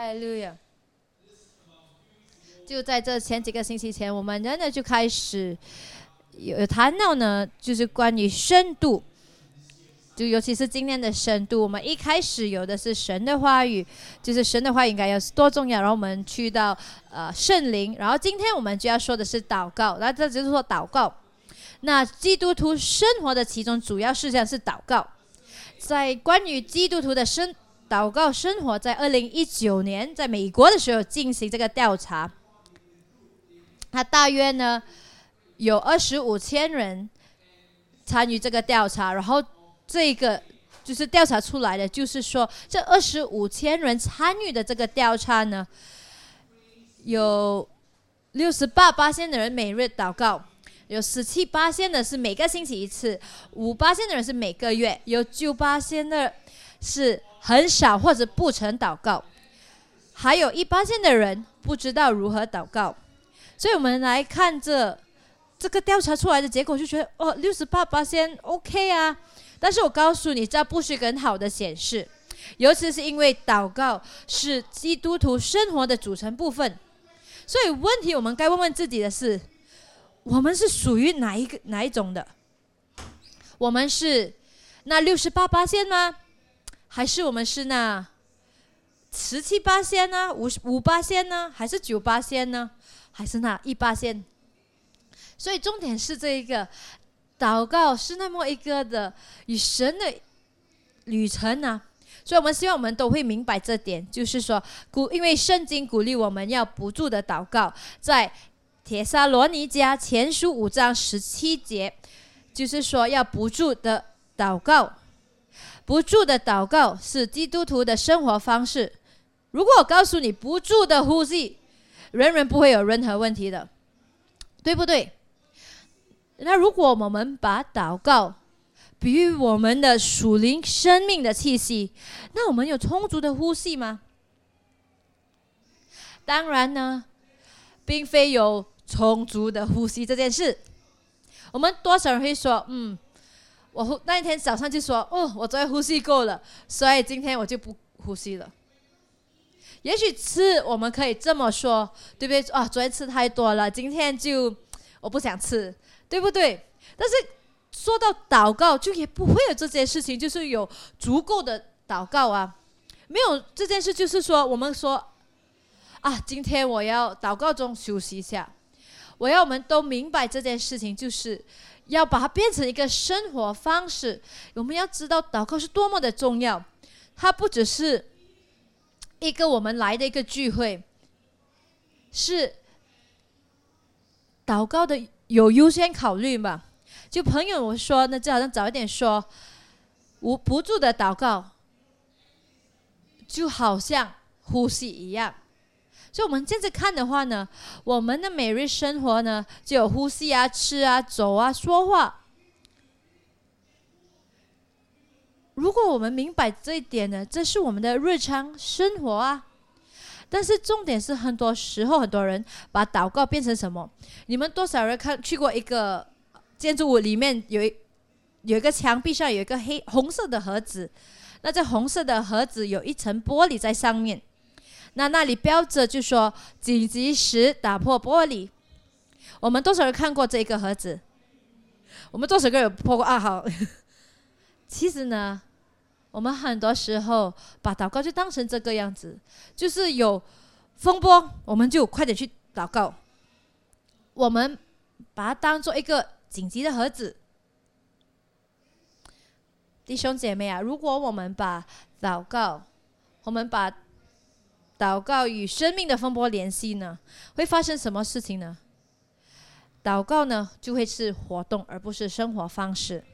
哈利路亚！就在这前几个星期前，我们真的就开始有谈到呢，就是关于深度，就尤其是今天的深度。我们一开始有的是神的话语，就是神的话应该要多重要。然后我们去到呃圣灵，然后今天我们就要说的是祷告。那这就是说祷告。那基督徒生活的其中主要事项是祷告。在关于基督徒的生祷告生活，在二零一九年在美国的时候进行这个调查。他大约呢有二十五千人参与这个调查，然后这个就是调查出来的，就是说这二十五千人参与的这个调查呢，有六十八八线的人每日祷告，有十七八线的是每个星期一次，五八线的人是每个月，有九八线的是很少或者不曾祷告，还有一八线的人不知道如何祷告。所以我们来看这这个调查出来的结果，就觉得哦，六十八八线 OK 啊。但是我告诉你，这不是很好的显示，尤其是因为祷告是基督徒生活的组成部分。所以问题我们该问问自己的是：我们是属于哪一个哪一种的？我们是那六十八八线吗？还是我们是那十七八仙呢？五五八仙呢？还是九八仙呢？还是那一八仙，所以重点是这一个祷告是那么一个的与神的旅程呢。所以我们希望我们都会明白这点，就是说鼓，因为圣经鼓励我们要不住的祷告，在铁沙罗尼迦前书五章十七节，就是说要不住的祷告，不住的祷告是基督徒的生活方式。如果我告诉你不住的呼吸，人人不会有任何问题的，对不对？那如果我们把祷告比喻我们的属灵生命的气息，那我们有充足的呼吸吗？当然呢，并非有充足的呼吸这件事。我们多少人会说：“嗯，我那一天早上就说，哦，我昨天呼吸够了，所以今天我就不呼吸了。”也许吃我们可以这么说，对不对？啊，昨天吃太多了，今天就我不想吃，对不对？但是说到祷告，就也不会有这件事情，就是有足够的祷告啊。没有这件事，就是说我们说啊，今天我要祷告中休息一下。我要我们都明白这件事情，就是要把它变成一个生活方式。我们要知道祷告是多么的重要，它不只是。一个我们来的一个聚会，是祷告的有优先考虑嘛？就朋友我说，那就好像早一点说，无不住的祷告，就好像呼吸一样。所以，我们这样子看的话呢，我们的每日生活呢，就有呼吸啊、吃啊、走啊、说话。如果我们明白这一点呢，这是我们的日常生活啊。但是重点是，很多时候很多人把祷告变成什么？你们多少人看去过一个建筑物里面有一有一个墙壁上有一个黑红色的盒子，那这红色的盒子有一层玻璃在上面，那那里标着就说紧急时打破玻璃。我们多少人看过这个盒子？我们多少个有破过啊？好，其实呢。我们很多时候把祷告就当成这个样子，就是有风波，我们就快点去祷告。我们把它当做一个紧急的盒子。弟兄姐妹啊，如果我们把祷告，我们把祷告与生命的风波联系呢，会发生什么事情呢？祷告呢，就会是活动，而不是生活方式。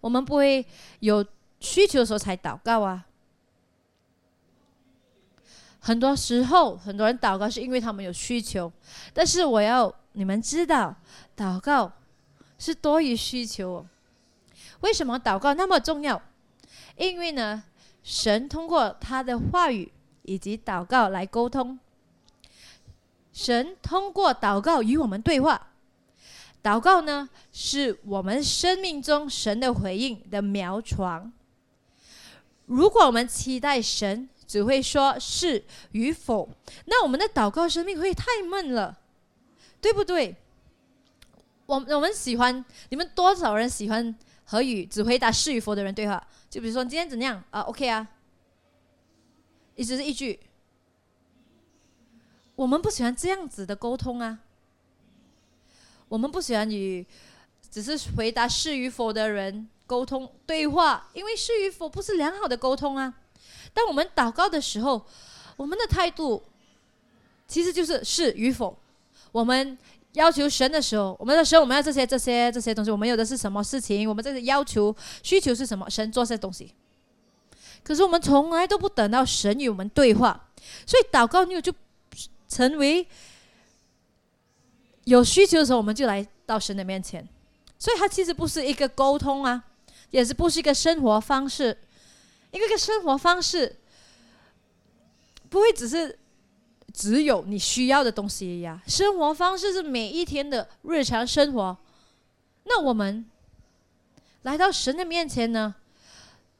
我们不会有。需求的时候才祷告啊！很多时候，很多人祷告是因为他们有需求，但是我要你们知道，祷告是多于需求。为什么祷告那么重要？因为呢，神通过他的话语以及祷告来沟通，神通过祷告与我们对话。祷告呢，是我们生命中神的回应的苗床。如果我们期待神只会说是与否，那我们的祷告生命会太闷了，对不对？我我们喜欢你们多少人喜欢和与只回答是与否的人对话？就比如说今天怎样啊？OK 啊，一直是一句。我们不喜欢这样子的沟通啊，我们不喜欢与只是回答是与否的人沟通对话，因为是与否不是良好的沟通啊。当我们祷告的时候，我们的态度其实就是是与否。我们。要求神的时候，我们的神，我们要这些、这些、这些东西。我们有的是什么事情？我们这个要求、需求是什么？神做些东西。可是我们从来都不等到神与我们对话，所以祷告你就成为有需求的时候，我们就来到神的面前。所以它其实不是一个沟通啊，也是不是一个生活方式，因为一个生活方式不会只是。只有你需要的东西呀，生活方式是每一天的日常生活。那我们来到神的面前呢？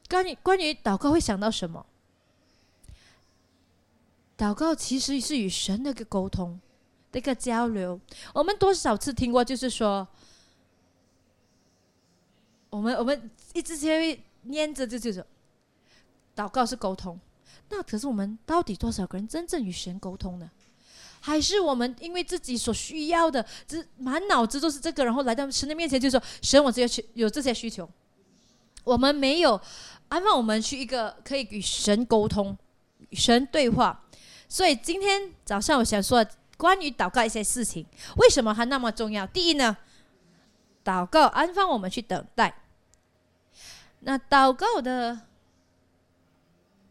关于关于祷告会想到什么？祷告其实是与神的一个沟通的一个交流。我们多少次听过，就是说，我们我们一直会念着，这就是祷告是沟通。那可是我们到底多少个人真正与神沟通呢？还是我们因为自己所需要的，这满脑子都是这个，然后来到神的面前就说：“神，我这些有这些需求。”我们没有安放我们去一个可以与神沟通、与神对话。所以今天早上我想说关于祷告一些事情，为什么它那么重要？第一呢，祷告安放我们去等待。那祷告的。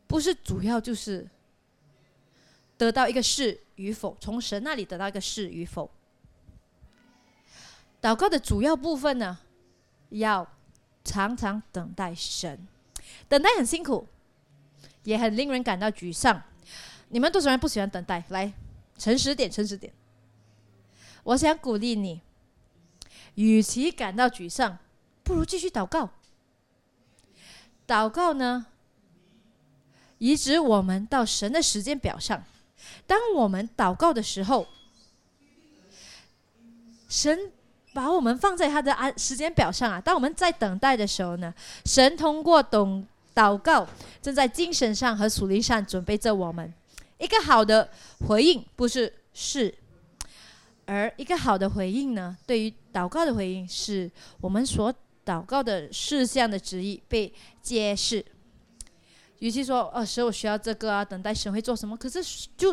不是主要就是得到一个是与否，从神那里得到一个是与否。祷告的主要部分呢，要常常等待神，等待很辛苦，也很令人感到沮丧。你们多少人不喜欢等待？来，诚实点，诚实点。我想鼓励你，与其感到沮丧，不如继续祷告。祷告呢？移植我们到神的时间表上。当我们祷告的时候，神把我们放在他的安时间表上啊。当我们在等待的时候呢，神通过懂祷告，正在精神上和属灵上准备着我们一个好的回应，不是是，而一个好的回应呢？对于祷告的回应，是我们所祷告的事项的旨意被揭示。与其说，哦，神我需要这个啊，等待神会做什么？可是就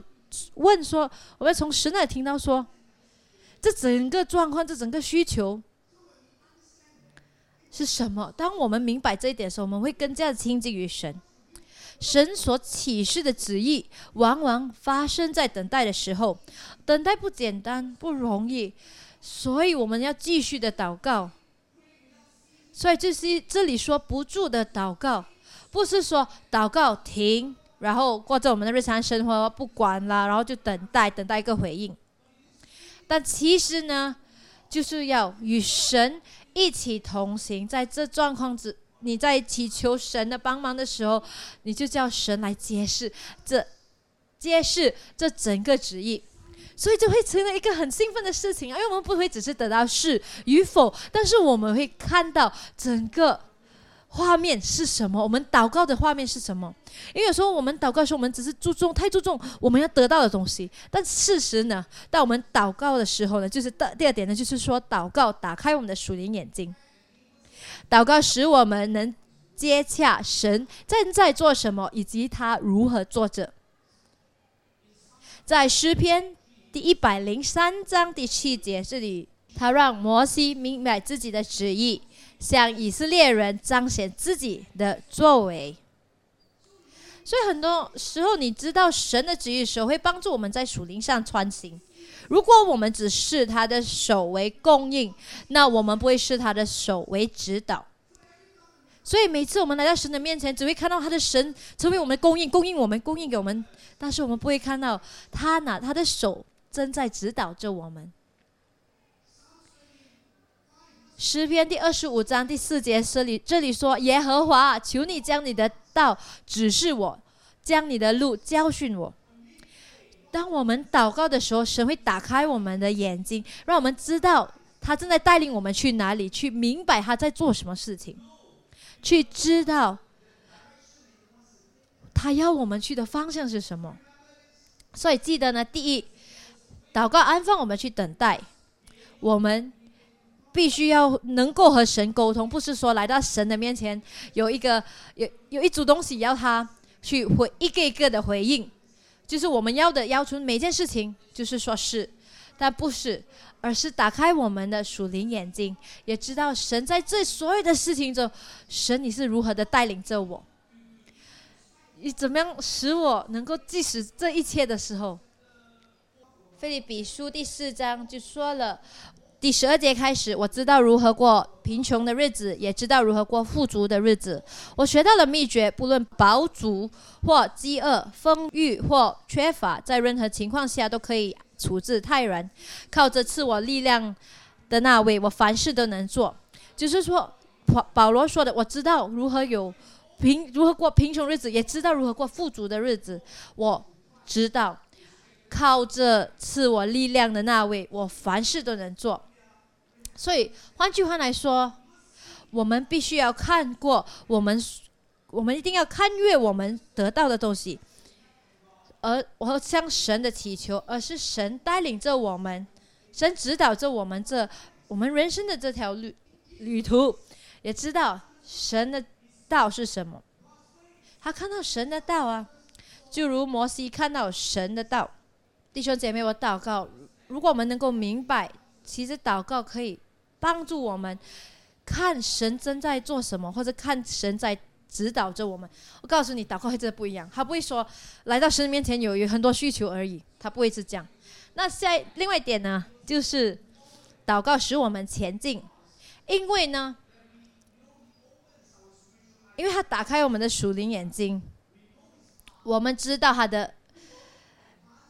问说，我们从神那里听到说，这整个状况，这整个需求是什么？当我们明白这一点的时候，我们会更加的亲近于神。神所启示的旨意，往往发生在等待的时候。等待不简单，不容易，所以我们要继续的祷告。所以这是这里说不住的祷告。不是说祷告停，然后过着我们的日常生活不管了，然后就等待等待一个回应。但其实呢，就是要与神一起同行，在这状况之，你在祈求神的帮忙的时候，你就叫神来揭示这揭示这整个旨意，所以就会成为一个很兴奋的事情啊！因为我们不会只是得到是与否，但是我们会看到整个。画面是什么？我们祷告的画面是什么？因为有时候我们祷告的时候，我们只是注重太注重我们要得到的东西。但事实呢？当我们祷告的时候呢，就是第第二点呢，就是说祷告打开我们的属灵眼睛，祷告使我们能接洽神正在做什么，以及他如何做着。在诗篇第一百零三章第七节这里，他让摩西明白自己的旨意。向以色列人彰显自己的作为，所以很多时候，你知道神的旨意的时候，会帮助我们在属灵上穿行。如果我们只视他的手为供应，那我们不会视他的手为指导。所以每次我们来到神的面前，只会看到他的神成为我们的供应，供应我们，供应给我们，但是我们不会看到他拿他的手正在指导着我们。诗篇第二十五章第四节，这里这里说：“耶和华，求你将你的道指示我，将你的路教训我。当我们祷告的时候，神会打开我们的眼睛，让我们知道他正在带领我们去哪里，去明白他在做什么事情，去知道他要我们去的方向是什么。所以记得呢，第一，祷告安放我们去等待，我们必须要能够和神沟通，不是说来到神的面前有一个有有一组东西要他去回一个一个的回应。就是我们要的要求，每件事情就是说是，但不是，而是打开我们的属灵眼睛，也知道神在这所有的事情中，神你是如何的带领着我，你怎么样使我能够即使这一切的时候，菲利比书第四章就说了。第十二节开始，我知道如何过贫穷的日子，也知道如何过富足的日子。我学到了秘诀，不论饱足或饥饿，丰裕或缺乏，在任何情况下都可以处置泰然。靠着赐我力量的那位，我凡事都能做。就是说，保保罗说的，我知道如何有贫，如何过贫穷日子，也知道如何过富足的日子。我知道，靠着赐我力量的那位，我凡事都能做。所以，换句话来说，我们必须要看过我们，我们一定要看越我们得到的东西，而我向神的祈求，而是神带领着我们，神指导着我们这我们人生的这条旅旅途，也知道神的道是什么。他看到神的道啊，就如摩西看到神的道。弟兄姐妹，我祷告，如果我们能够明白，其实祷告可以。帮助我们看神正在做什么，或者看神在指导着我们。我告诉你，祷告会真的不一样。他不会说来到神面前有有很多需求而已，他不会是这样。那下另外一点呢，就是祷告使我们前进，因为呢，因为他打开我们的属灵眼睛，我们知道他的，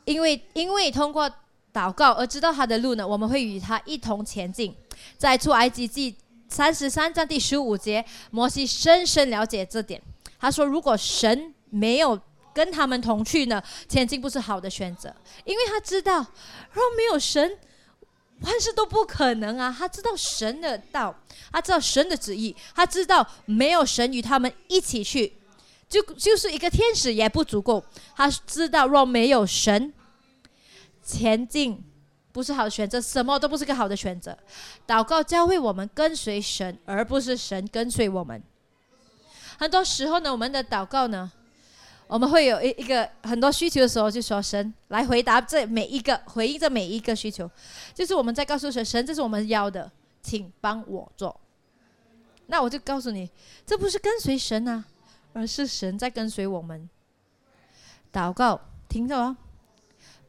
因为因为通过祷告而知道他的路呢，我们会与他一同前进。在出埃及记三十三章第十五节，摩西深深了解这点。他说：“如果神没有跟他们同去呢，前进不是好的选择，因为他知道，若没有神，万事都不可能啊。他知道神的道，他知道神的旨意，他知道没有神与他们一起去，就就是一个天使也不足够。他知道，若没有神，前进。”不是好选择，什么都不是个好的选择。祷告教会我们跟随神，而不是神跟随我们。很多时候呢，我们的祷告呢，我们会有一一个很多需求的时候，就说神来回答这每一个，回应这每一个需求，就是我们在告诉神，神这是我们要的，请帮我做。那我就告诉你，这不是跟随神啊，而是神在跟随我们。祷告，听着哦。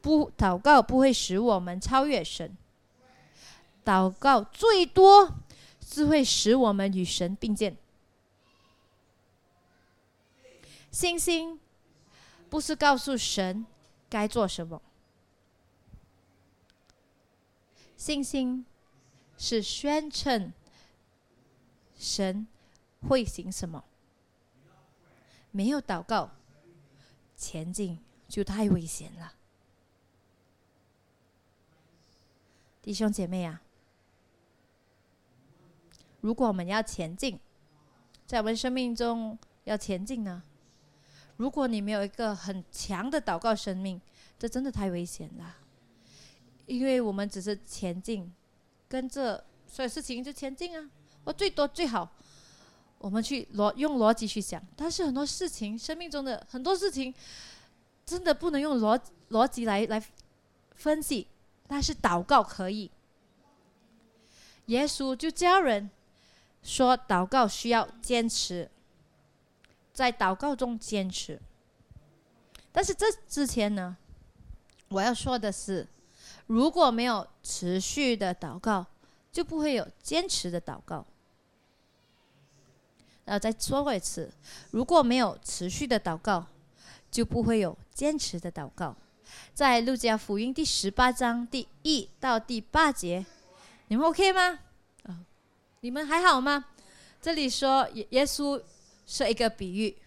不祷告不会使我们超越神，祷告最多是会使我们与神并肩。信心不是告诉神该做什么，信心是宣称神会行什么。没有祷告，前进就太危险了。弟兄姐妹啊，如果我们要前进，在我们生命中要前进呢？如果你没有一个很强的祷告生命，这真的太危险了。因为我们只是前进，跟着所有事情就前进啊。我最多最好，我们去逻用逻辑去想，但是很多事情，生命中的很多事情，真的不能用逻逻辑来来分析。但是祷告可以，耶稣就教人说，祷告需要坚持，在祷告中坚持。但是这之前呢，我要说的是，如果没有持续的祷告，就不会有坚持的祷告。然后再说过一次，如果没有持续的祷告，就不会有坚持的祷告。在路加福音第十八章第一到第八节，你们 OK 吗？啊，你们还好吗？这里说耶耶稣是一个比喻，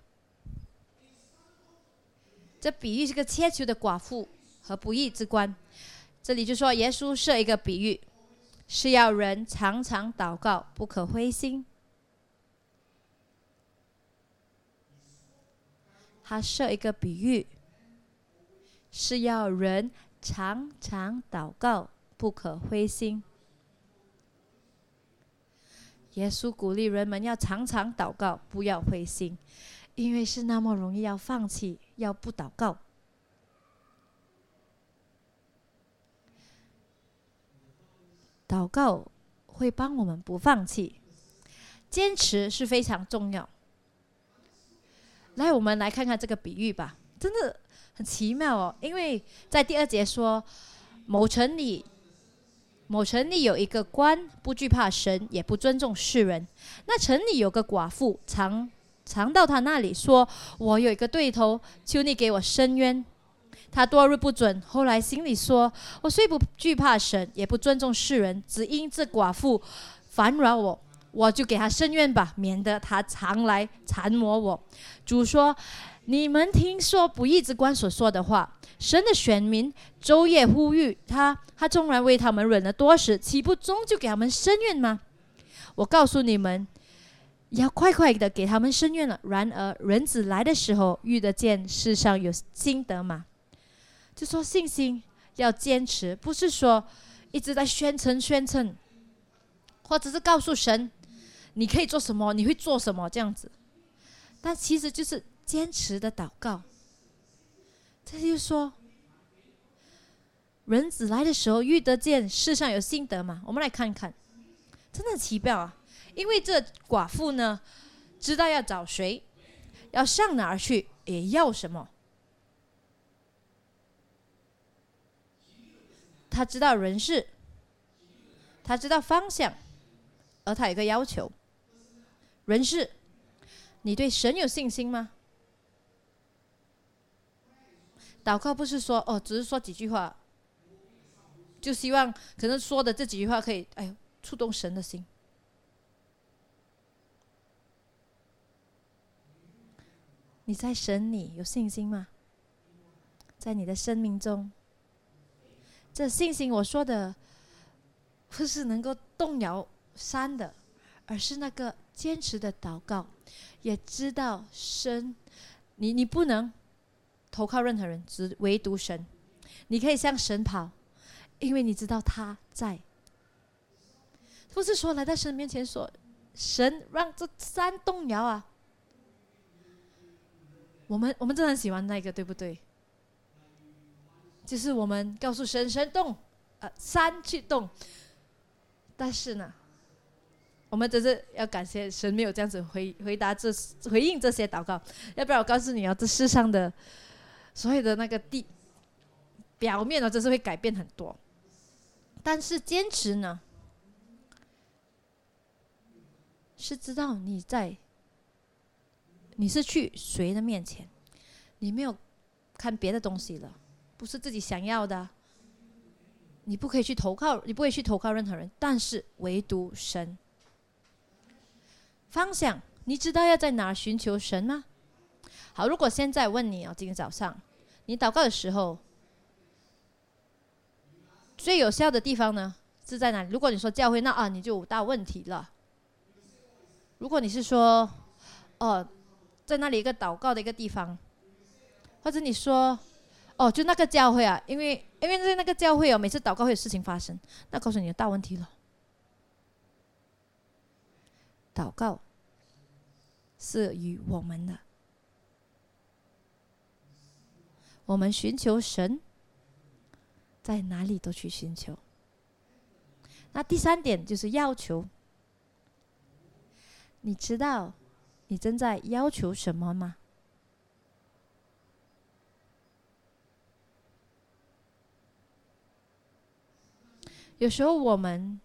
这比喻是个切求的寡妇和不义之官。这里就说耶稣设一个比喻，是要人常常祷告，不可灰心。他设一个比喻，是要人常常祷告，不可灰心。耶稣鼓励人们要常常祷告，不要灰心，因为是那么容易要放弃，要不祷告。祷告会帮我们不放弃，坚持是非常重要。来，我们来看看这个比喻吧，真的很奇妙哦。因为在第二节说，某城里，某城里有一个官，不惧怕神，也不尊重世人。那城里有个寡妇，常常到他那里说：“我有一个对头，求你给我伸冤。”他多日不准，后来心里说：“我虽不惧怕神，也不尊重世人，只因这寡妇烦扰我，我就给他伸冤吧，免得他常来缠磨我。”主说：“你们听说不义之官所说的话，神的选民昼夜呼吁他，他纵然为他们忍了多时，岂不终究给他们伸冤吗？我告诉你们，要快快的给他们伸冤了。然而人子来的时候，遇得见世上有心得吗？”就说信心要坚持，不是说一直在宣称宣称，或者是告诉神你可以做什么，你会做什么这样子。但其实就是坚持的祷告。这就说，人子来的时候遇得见世上有心得嘛？我们来看看，真的奇妙啊！因为这寡妇呢，知道要找谁，要上哪儿去，也要什么。他知道人事，他知道方向，而他有个要求：人事，你对神有信心吗？祷告不是说哦，只是说几句话，就希望可能说的这几句话可以哎触动神的心。你在神里有信心吗？在你的生命中？这信心，我说的不是能够动摇山的，而是那个坚持的祷告，也知道神，你你不能投靠任何人，只唯独神。你可以向神跑，因为你知道他在。不是说来到神面前说，神让这山动摇啊。我们我们真的很喜欢那个，对不对？就是我们告诉神神动，呃，山去动。但是呢，我们真是要感谢神没有这样子回回答这回应这些祷告。要不然我告诉你啊，这世上的所有的那个地表面呢，真是会改变很多。但是坚持呢，是知道你在，你是去谁的面前，你没有看别的东西了。不是自己想要的，你不可以去投靠，你不会去投靠任何人，但是唯独神。方向，你知道要在哪寻求神吗？好，如果现在问你啊，今天早上你祷告的时候，最有效的地方呢是在哪里？如果你说教会，那啊你就有大问题了。如果你是说，哦，在那里一个祷告的一个地方，或者你说。哦，就那个教会啊，因为因为在那个教会哦，每次祷告会有事情发生，那告诉你有大问题了。祷告是与我们的，我们寻求神，在哪里都去寻求。那第三点就是要求，你知道你正在要求什么吗？有时候我们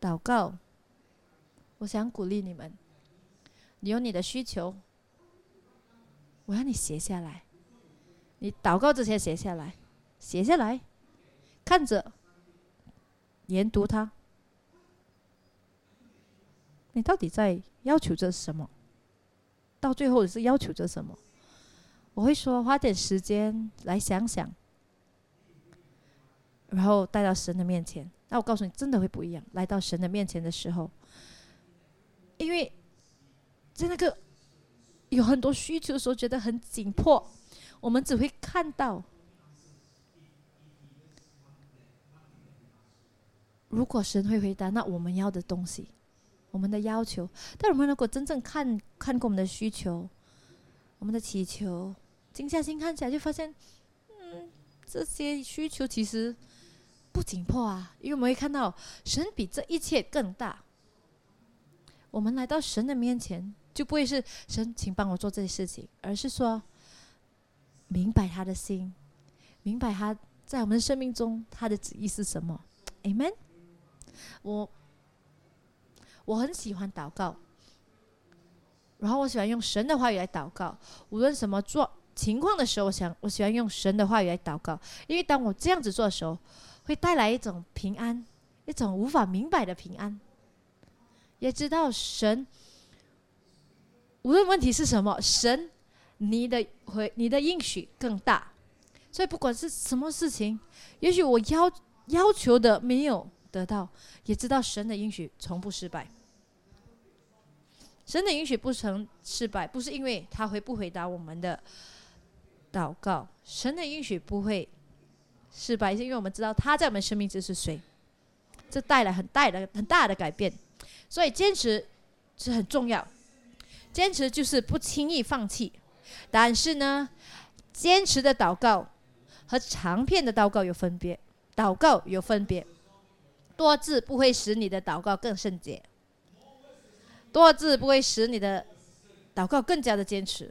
祷告，我想鼓励你们，你有你的需求，我要你写下来。你祷告之前写下来，写下来，看着，研读它。你到底在要求着什么？到最后是要求着什么？我会说花点时间来想想，然后带到神的面前。那我告诉你，真的会不一样。来到神的面前的时候，因为在那个有很多需求的时候，觉得很紧迫，我们只会看到。如果神会回答，那我们要的东西，我们的要求，但我们如果真正看看过我们的需求，我们的祈求，静下心看起来，就发现，嗯，这些需求其实不紧迫啊，因为我们会看到神比这一切更大。我们来到神的面前，就不会是神，请帮我做这些事情，而是说，明白他的心，明白他在我们的生命中他的旨意是什么。Amen。我我很喜欢祷告，然后我喜欢用神的话语来祷告。无论什么做情况的时候，我想我喜欢用神的话语来祷告，因为当我这样子做的时候，会带来一种平安，一种无法明白的平安。也知道神无论问题是什么，神你的回你的应许更大，所以不管是什么事情，也许我要要求的没有。得到，也知道神的应许从不失败。神的应许不曾失败，不是因为他回不回答我们的祷告。神的应许不会失败，是因为我们知道他在我们生命中是谁。这带来很大的很大的改变，所以坚持是很重要。坚持就是不轻易放弃，但是呢，坚持的祷告和长篇的祷告有分别。祷告有分别。多字不会使你的祷告更圣洁，多字不会使你的祷告更加的坚持。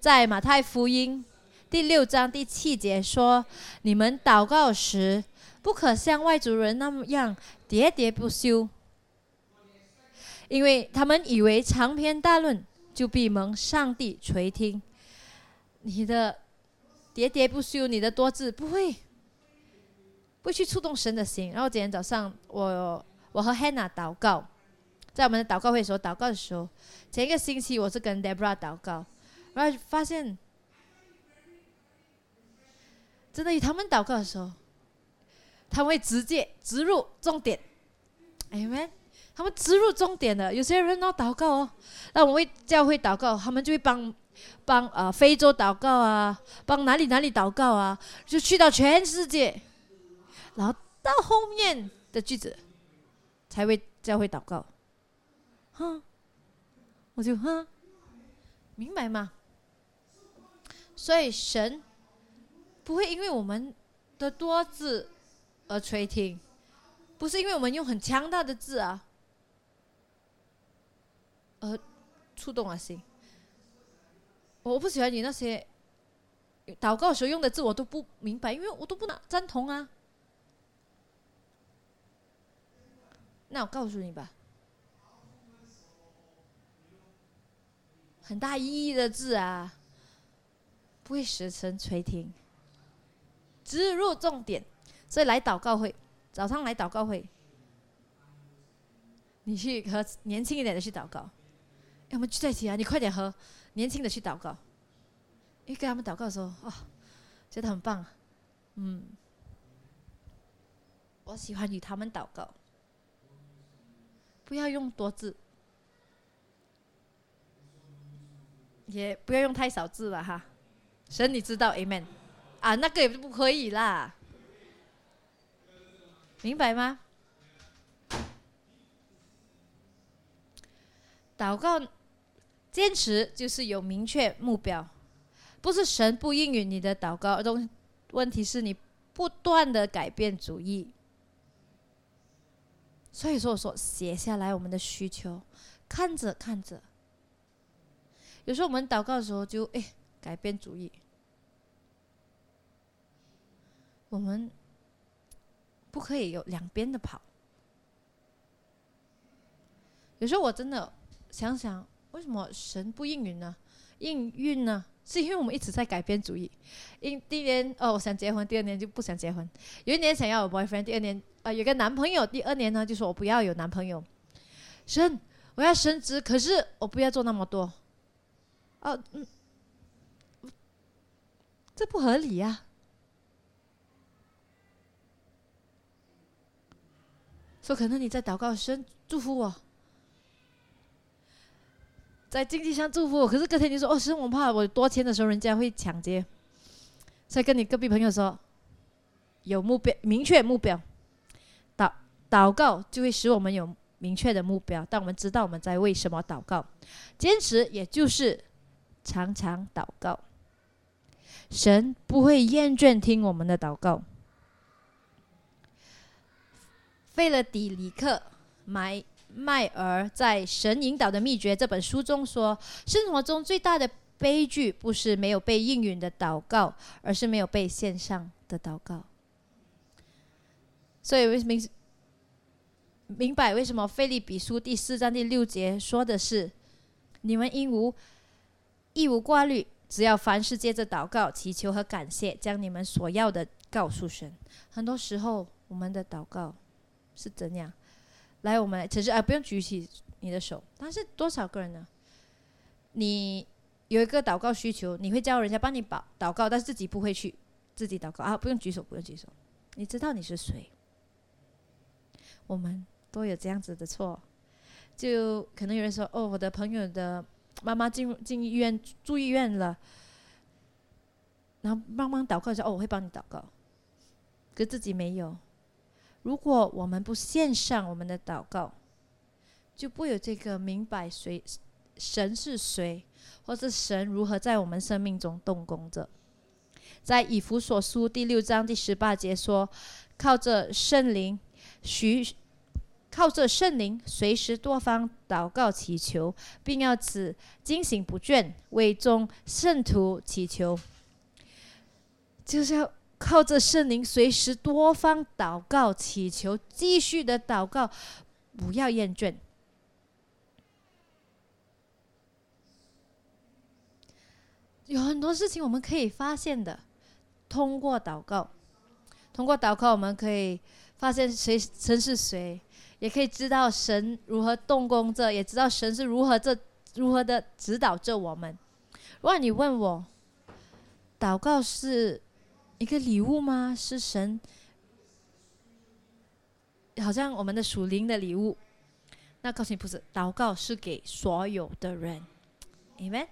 在马太福音第六章第七节说：“你们祷告时，不可像外族人那样喋喋不休，因为他们以为长篇大论就必蒙上帝垂听。你的喋喋不休，你的多字不会。”不去触动神的心。然后今天早上，我我和 Hannah 祷告，在我们的祷告会时候祷告的时候，前一个星期我是跟 Debra 祷告，然后发现，真的与他们祷告的时候，他们会直接植入重点，Amen。他们植入终点的，有些人要祷告哦，那我们为教会祷告，他们就会帮帮呃非洲祷告啊，帮哪里哪里祷告啊，就去到全世界。然后到后面的句子才会教会祷告，哼，我就哼，明白吗？所以神不会因为我们的多字而垂听，不是因为我们用很强大的字啊呃触动了心。我不喜欢你那些祷告时候用的字，我都不明白，因为我都不能赞同啊。那我告诉你吧，很大意义的字啊，不会时神垂听，植入重点，所以来祷告会，早上来祷告会，你去和年轻一点的去祷告，我们聚在一起啊，你快点和年轻的去祷告，你跟他们祷告的时候，哦，觉得很棒，嗯，我喜欢与他们祷告。不要用多字，也不要用太少字了哈。神，你知道，Amen。啊，那个也不可以啦，明白吗？祷告坚持就是有明确目标，不是神不应允你的祷告，而东问题是你不断的改变主意。所以说，我说写下来我们的需求，看着看着，有时候我们祷告的时候就哎改变主意，我们不可以有两边的跑。有时候我真的想想，为什么神不应允呢？应允呢？是因为我们一直在改变主意。因第一年哦，我想结婚，第二年就不想结婚；有一年想要有 boyfriend，第二年。啊，有个男朋友，第二年呢就说我不要有男朋友，升，我要升职，可是我不要做那么多，哦，嗯，这不合理呀！说可能你在祷告，神祝福我，在经济上祝福我。可是隔天你说哦，神我怕我多钱的时候人家会抢劫，所以跟你隔壁朋友说，有目标，明确目标，祷祷告就会使我们有明确的目标。但我们知道我们在为什么祷告，坚持也就是常常祷告，神不会厌倦听我们的祷告。费勒底里克买麦尔在《神引导的秘诀》这本书中说：“生活中最大的悲剧不是没有被应允的祷告，而是没有被献上的祷告。”所以，为明明白为什么《菲利比书》第四章第六节说的是：“你们应无义无挂虑，只要凡事借着祷告、祈求和感谢，将你们所要的告诉神。”很多时候，我们的祷告。是怎样？来，我们来，其实啊，不用举起你的手。但是多少个人呢？你有一个祷告需求，你会叫人家帮你祷祷告，但是自己不会去自己祷告啊！不用举手，不用举手。你知道你是谁？我们都有这样子的错。就可能有人说：“哦，我的朋友的妈妈进进医院住医院了。”然后帮忙祷告一下，哦，我会帮你祷告。可自己没有。如果我们不献上我们的祷告，就不有这个明白谁神是谁，或者神如何在我们生命中动工着。在以弗所书第六章第十八节说：“靠着圣灵，许靠着圣灵，随时多方祷告祈求，并要此惊醒不倦，为众圣徒祈求。”就是要。靠着圣灵，随时多方祷告、祈求，继续的祷告，不要厌倦。有很多事情我们可以发现的，通过祷告，通过祷告，我们可以发现谁神是谁，也可以知道神如何动工着，也知道神是如何这如何的指导着我们。如果你问我，祷告是？一个礼物吗？是神，好像我们的属灵的礼物。那告诉你不是，祷告是给所有的人，你们，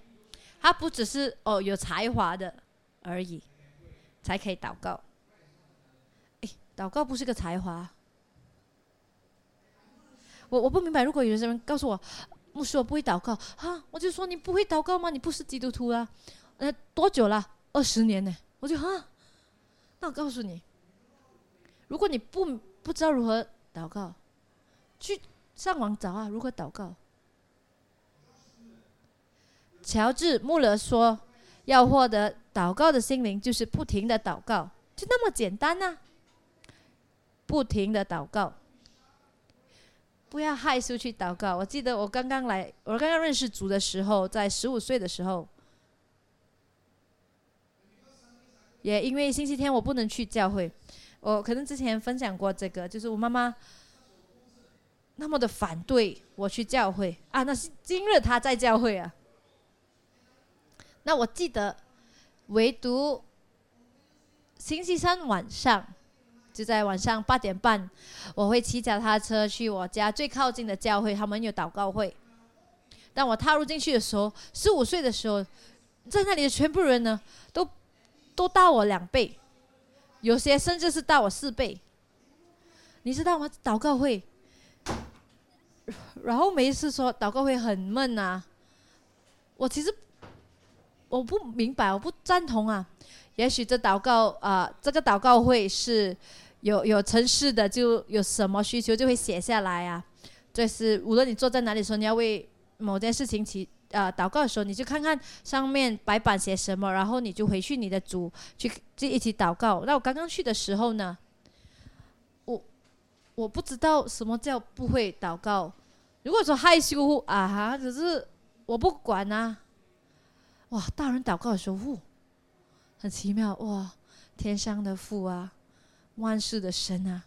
他不只是哦有才华的而已，才可以祷告。哎，祷告不是个才华。我我不明白，如果有些人告诉我，牧师我不会祷告啊，我就说你不会祷告吗？你不是基督徒啊？呃，多久了？二十年呢？我就啊。那我告诉你，如果你不不知道如何祷告，去上网找啊，如何祷告。乔治·穆勒说：“要获得祷告的心灵，就是不停的祷告，就那么简单呐。不停的祷告，不要害羞去祷告。我记得我刚刚来，我刚刚认识主的时候，在十五岁的时候。”也因为星期天我不能去教会，我可能之前分享过这个，就是我妈妈那么的反对我去教会啊。那是今日她在教会啊。那我记得，唯独星期三晚上，就在晚上八点半，我会骑脚踏车去我家最靠近的教会，他们有祷告会。当我踏入进去的时候，十五岁的时候，在那里的全部人呢，都。都大我两倍，有些甚至是大我四倍。你知道吗？祷告会，然后每一次说祷告会很闷啊。我其实我不明白，我不赞同啊。也许这祷告啊，这个祷告会是有有城市的，就有什么需求就会写下来啊。这是无论你坐在哪里说你要为某件事情祈。呃，祷告的时候，你就看看上面白板写什么，然后你就回去你的组去就一起祷告。那我刚刚去的时候呢，我我不知道什么叫不会祷告。如果说害羞啊哈，只是我不管啊。哇，大人祷告的时候，呜，很奇妙哇！天上的父啊，万事的神啊，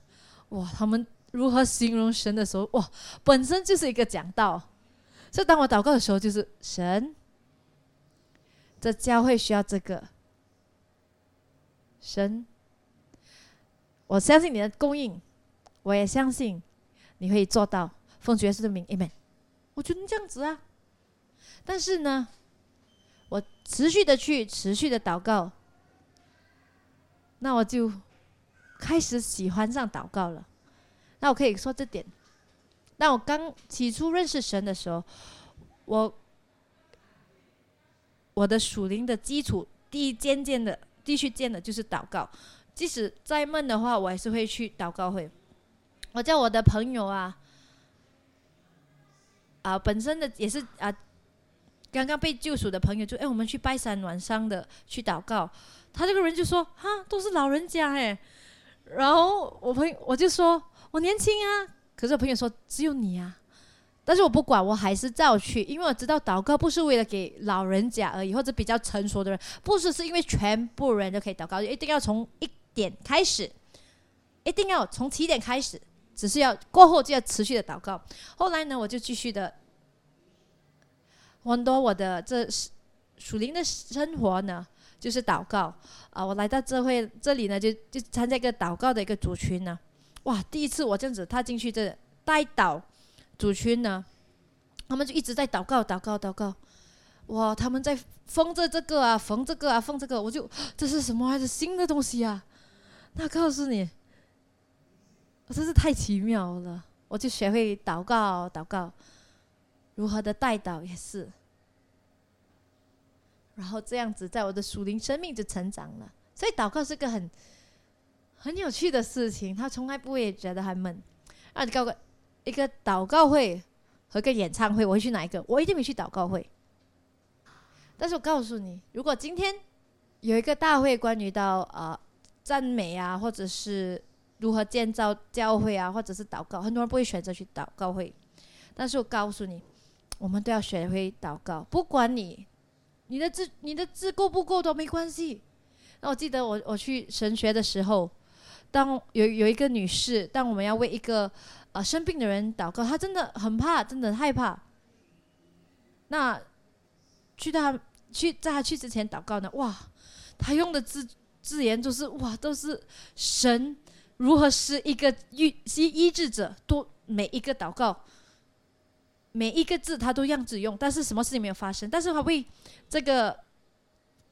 哇，他们如何形容神的时候，哇，本身就是一个讲道。所以当我祷告的时候，就是神，这教会需要这个，神，我相信你的供应，我也相信你可以做到。奉主耶稣的名，Amen。我觉得这样子啊，但是呢，我持续的去，持续的祷告，那我就开始喜欢上祷告了。那我可以说这点。但我刚起初认识神的时候，我我的属灵的基础，第一渐渐的继续建的就是祷告。即使再闷的话，我还是会去祷告会。我叫我的朋友啊，啊，本身的也是啊，刚刚被救赎的朋友，就哎，我们去拜山晚上的去祷告。他这个人就说：“哈，都是老人家哎。”然后我朋友我就说：“我年轻啊。”可是我朋友说：“只有你啊。”但是我不管，我还是照去，因为我知道祷告不是为了给老人家而已，或者比较成熟的人，不是是因为全部人都可以祷告，一定要从一点开始，一定要从起点开始，只是要过后就要持续的祷告。后来呢，我就继续的很多我的这属灵的生活呢，就是祷告啊。我来到这会这里呢，就就参加一个祷告的一个组群呢。哇，第一次我这样子踏进去这带祷。组群呢，他们就一直在祷告，祷告，祷告。哇，他们在封着这个啊，缝这个啊，缝这个。我就这是什么？还是新的东西啊？那告诉你，真是太奇妙了。我就学会祷告，祷告，如何的带祷也是。然后这样子，在我的属灵生命就成长了。所以祷告是个很很有趣的事情，他从来不会觉得很闷。啊，你告个。一个祷告会和个演唱会，我会去哪一个？我一定会去祷告会。但是我告诉你，如果今天有一个大会关于到啊赞美啊，或者是如何建造教会啊，或者是祷告，很多人不会选择去祷告会。但是我告诉你，我们都要学会祷告，不管你你的字你的字够不够都没关系。那我记得我我去神学的时候，当有有一个女士，当我们要为一个。啊，生病的人祷告，她真的很怕，真的害怕。那去他去在他去之前祷告呢？哇，他用的字字眼就是哇，都是神如何是一个医医医治者，多每一个祷告，每一个字他都样子用，但是什么事情没有发生？但是他为这个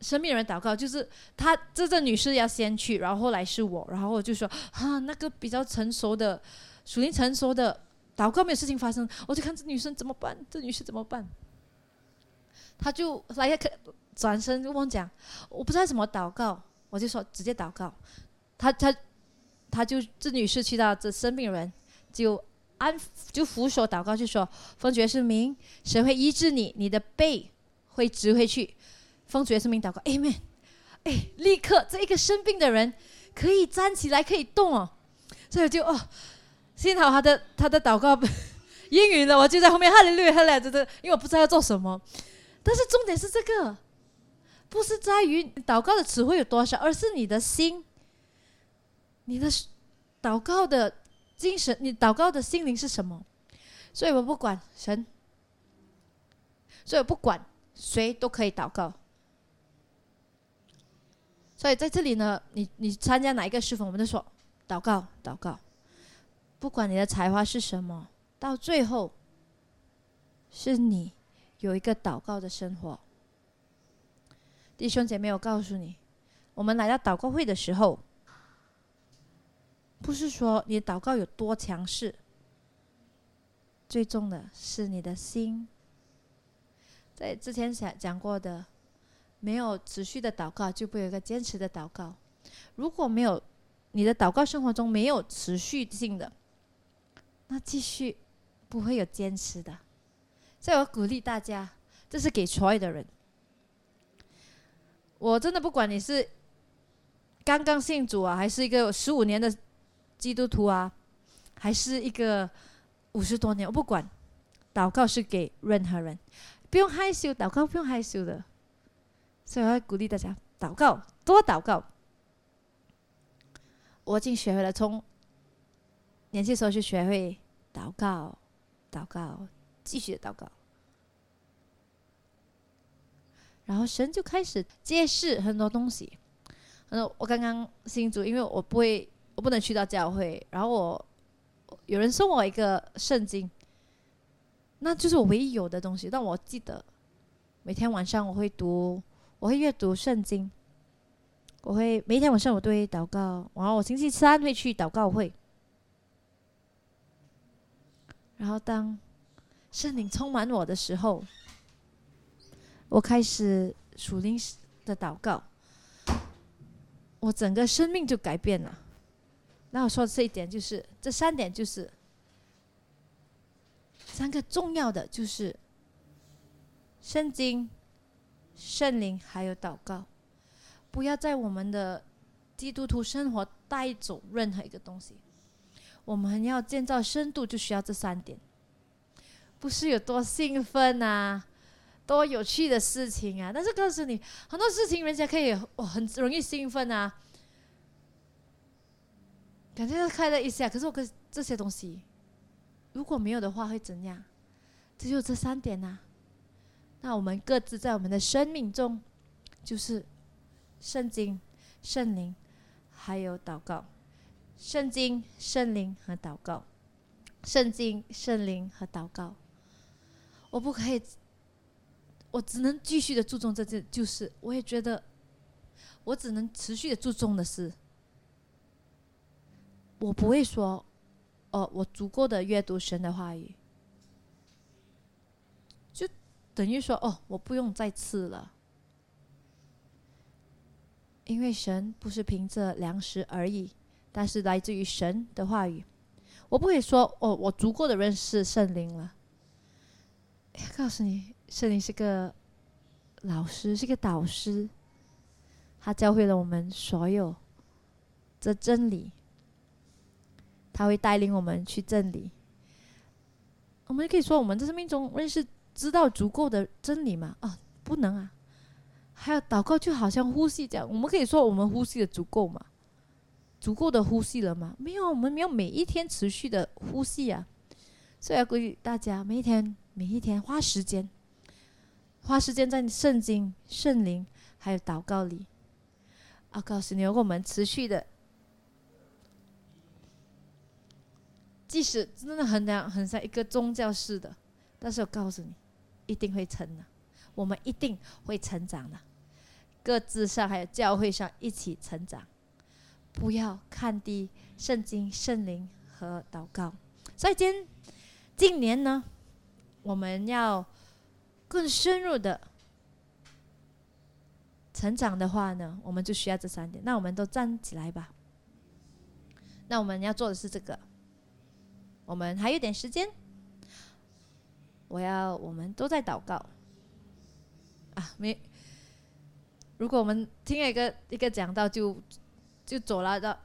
生病人祷告，就是他这个女士要先去，然后后来是我，然后我就说啊，那个比较成熟的。属灵成熟的祷告没有事情发生，我就看这女生怎么办？这女士怎么办？他就来个转身跟我讲，我不知道怎么祷告，我就说直接祷告。他他他就这女士去到这生病人，就安就扶手祷告，就说风爵是名，神会医治你，你的背会直回去。风爵是名祷告，Amen。哎，立刻这一个生病的人可以站起来，可以动哦。所以就哦。幸好他的他的祷告应允了，我就在后面哈利路亚哈利这这，因为我不知道要做什么。但是重点是这个，不是在于祷告的词汇有多少，而是你的心，你的祷告的精神，你祷告的心灵是什么。所以我不管神，所以我不管谁都可以祷告。所以在这里呢，你你参加哪一个侍奉，我们都说祷告，祷告。不管你的才华是什么，到最后是你有一个祷告的生活。弟兄姐妹，我告诉你，我们来到祷告会的时候，不是说你祷告有多强势，最重的是你的心。在之前讲讲过的，没有持续的祷告，就不有一个坚持的祷告。如果没有你的祷告生活中没有持续性的。那继续不会有坚持的，所以我鼓励大家，这是给所有的人。我真的不管你是刚刚信主啊，还是一个十五年的基督徒啊，还是一个五十多年，我不管。祷告是给任何人，不用害羞，祷告不用害羞的。所以我要鼓励大家，祷告多祷告。我已经学会了，从年轻时候就学会。祷告，祷告，继续祷告，然后神就开始揭示很多东西。嗯，我刚刚新主，因为我不会，我不能去到教会，然后我有人送我一个圣经，那就是我唯一有的东西。但我记得每天晚上我会读，我会阅读圣经，我会每天晚上我都会祷告，然后我星期三会去祷告会，然后当圣灵充满我的时候，我开始属灵的祷告。我整个生命就改变了。那我说这一点就是，这三点就是三个重要的，就是圣经、圣灵还有祷告。不要在我们的基督徒生活带走任何一个东西。我们要建造深度，就需要这三点。不是有多兴奋啊，多有趣的事情啊！但是告诉你，很多事情人家可以哦，很容易兴奋啊。感觉开了一下，可是我跟这些东西，如果没有的话会怎样？这就这三点呐。那我们各自在我们的生命中，就是圣经、圣灵，还有祷告。圣经、圣灵和祷告。圣经、圣灵和祷告。我不可以，我只能继续的注重这件，就是我也觉得，我只能持续的注重的是。我不会说，哦，我足够的阅读神的话语，等于说，哦，我不用再吃了，因为神不是凭着粮食而已，但是来自于神的话语。我不会说，哦，我足够的认识圣灵了。告诉你，圣灵是个老师，是个导师，他教会了我们所有的真理。他会带领我们去真理。我们可以说，我们在生命中认识、知道足够的真理吗？啊，不能啊！还有祷告，就好像呼吸这样。我们可以说，我们呼吸的足够吗？足够的呼吸了吗？没有，我们没有每一天持续的呼吸啊！所以要鼓励大家，每一天、每一天花时间，花时间在圣经、圣灵还有祷告里。啊，告诉你，如果我们持续的。即使真的很像很像一个宗教式的，但是我告诉你，一定会成的，我们一定会成长的，各自上还有教会上一起成长，不要看低圣经、圣灵和祷告。所以今今年呢，我们要更深入的成长的话呢，我们就需要这三点。那我们都站起来吧。那我们要做的是这个。我们还有点时间，我要我们都在祷告啊！没，如果我们听了一个一个讲道就就走了的，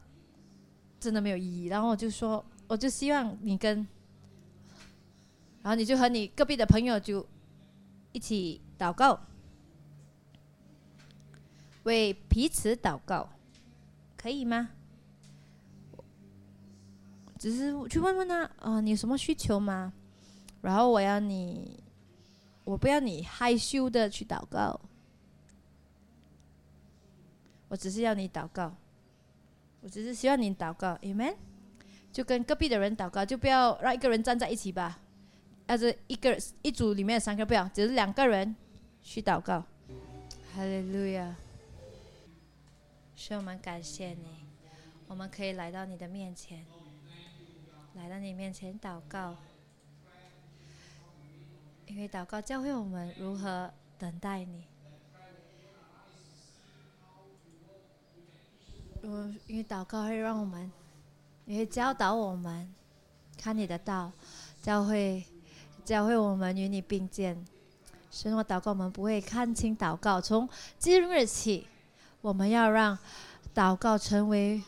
真的没有意义。然后我就说，我就希望你跟，然后你就和你隔壁的朋友就一起祷告，为彼此祷告，可以吗？只是去问问他，啊，你有什么需求吗？然后我要你，我不要你害羞的去祷告，我只是要你祷告，我只是希望你祷告，Amen。就跟隔壁的人祷告，就不要让一个人站在一起吧，要是一个一组里面三个不要，只是两个人去祷告。哈利路亚！所以我们感谢你，我们可以来到你的面前。来到你面前祷告，因为祷告教会我们如何等待你。我因为祷告会让我们，也会教导我们看你的道，教会教会我们与你并肩。所以，我祷告我们不会看清祷告。从今日起，我们要让祷告成为。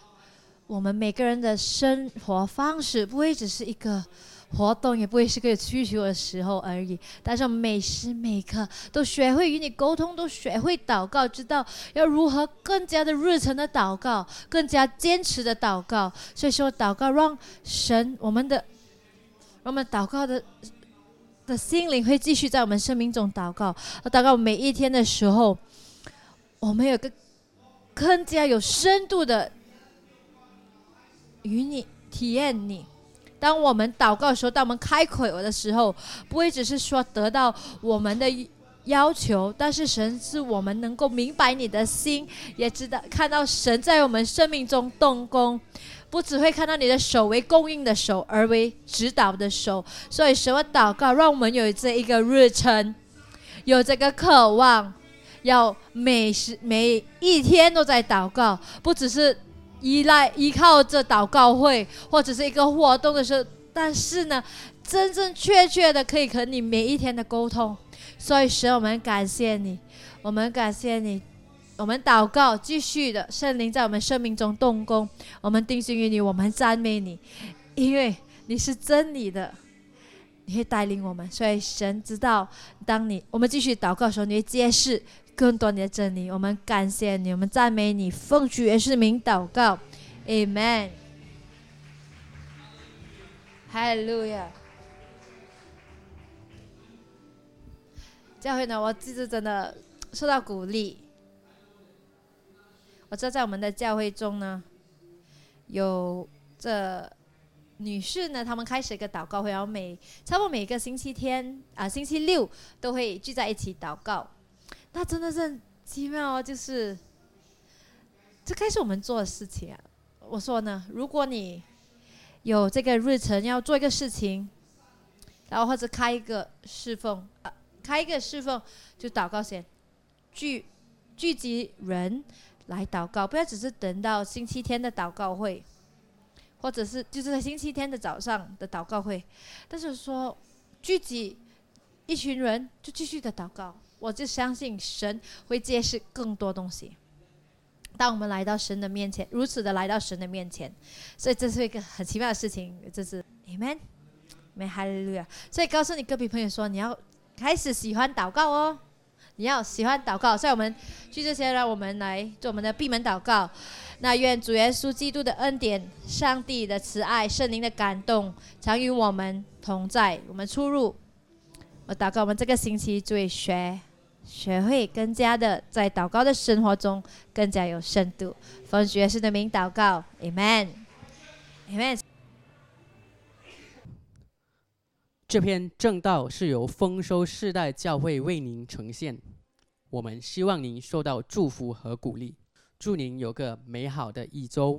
我们每个人的生活方式不会只是一个活动，也不会是个需求的时候而已。但是每时每刻都学会与你沟通，都学会祷告，知道要如何更加的热诚的祷告，更加坚持的祷告。所以说，祷告让神我们的我们祷告的的心灵会继续在我们生命中祷告。祷告每一天的时候，我们有个。更加有深度的与你体验你。当我们祷告的时候，当我们开口的时候，不会只是说得到我们的要求，但是神是我们能够明白你的心，也知道看到神在我们生命中动工，不只会看到你的手为供应的手，而为指导的手。所以，什么祷告，让我们有这一个日程，有这个渴望，要每时每一天都在祷告，不只是。依赖依靠着祷告会或者是一个活动的时候，但是呢，真正确切的可以和你每一天的沟通。所以，神，我们感谢你，我们感谢你，我们祷告，继续的圣灵在我们生命中动工。我们定睛于你，我们赞美你，因为你是真理的，你会带领我们。所以，神知道，当你我们继续祷告的时候，你会揭示。更多你的真理，我们感谢你，我们赞美你，奉主耶稣名祷告，Amen。哈利路亚。教会呢，我其实真的受到鼓励。我知道在我们的教会中呢，有这女士呢，她们开始一个祷告会，然后每差不多每个星期天啊，星期六都会聚在一起祷告。那真的是很奇妙哦，就是这开始我们做的事情啊。我说呢，如果你有这个日程要做一个事情，然后或者开一个侍奉啊，开一个侍奉就祷告先，聚聚集人来祷告，不要只是等到星期天的祷告会，或者是就是在星期天的早上的祷告会，但是说聚集一群人就继续的祷告。我就相信神会揭示更多东西。当我们来到神的面前，如此的来到神的面前，所以这是一个很奇妙的事情。这是 Amen，没哈利路亚。所以告诉你隔壁朋友说，你要开始喜欢祷告哦，你要喜欢祷告。所以我们去这些，让我们来做我们的闭门祷告。那愿主耶稣基督的恩典、上帝的慈爱、圣灵的感动，常与我们同在。我们出入，我祷告，我们这个星期就会学。学会更加的在祷告的生活中更加有深度，奉主耶稣的名祷告，Amen，Amen。这篇正道是由丰收世代教会为您呈现，我们希望您受到祝福和鼓励，祝您有个美好的一周。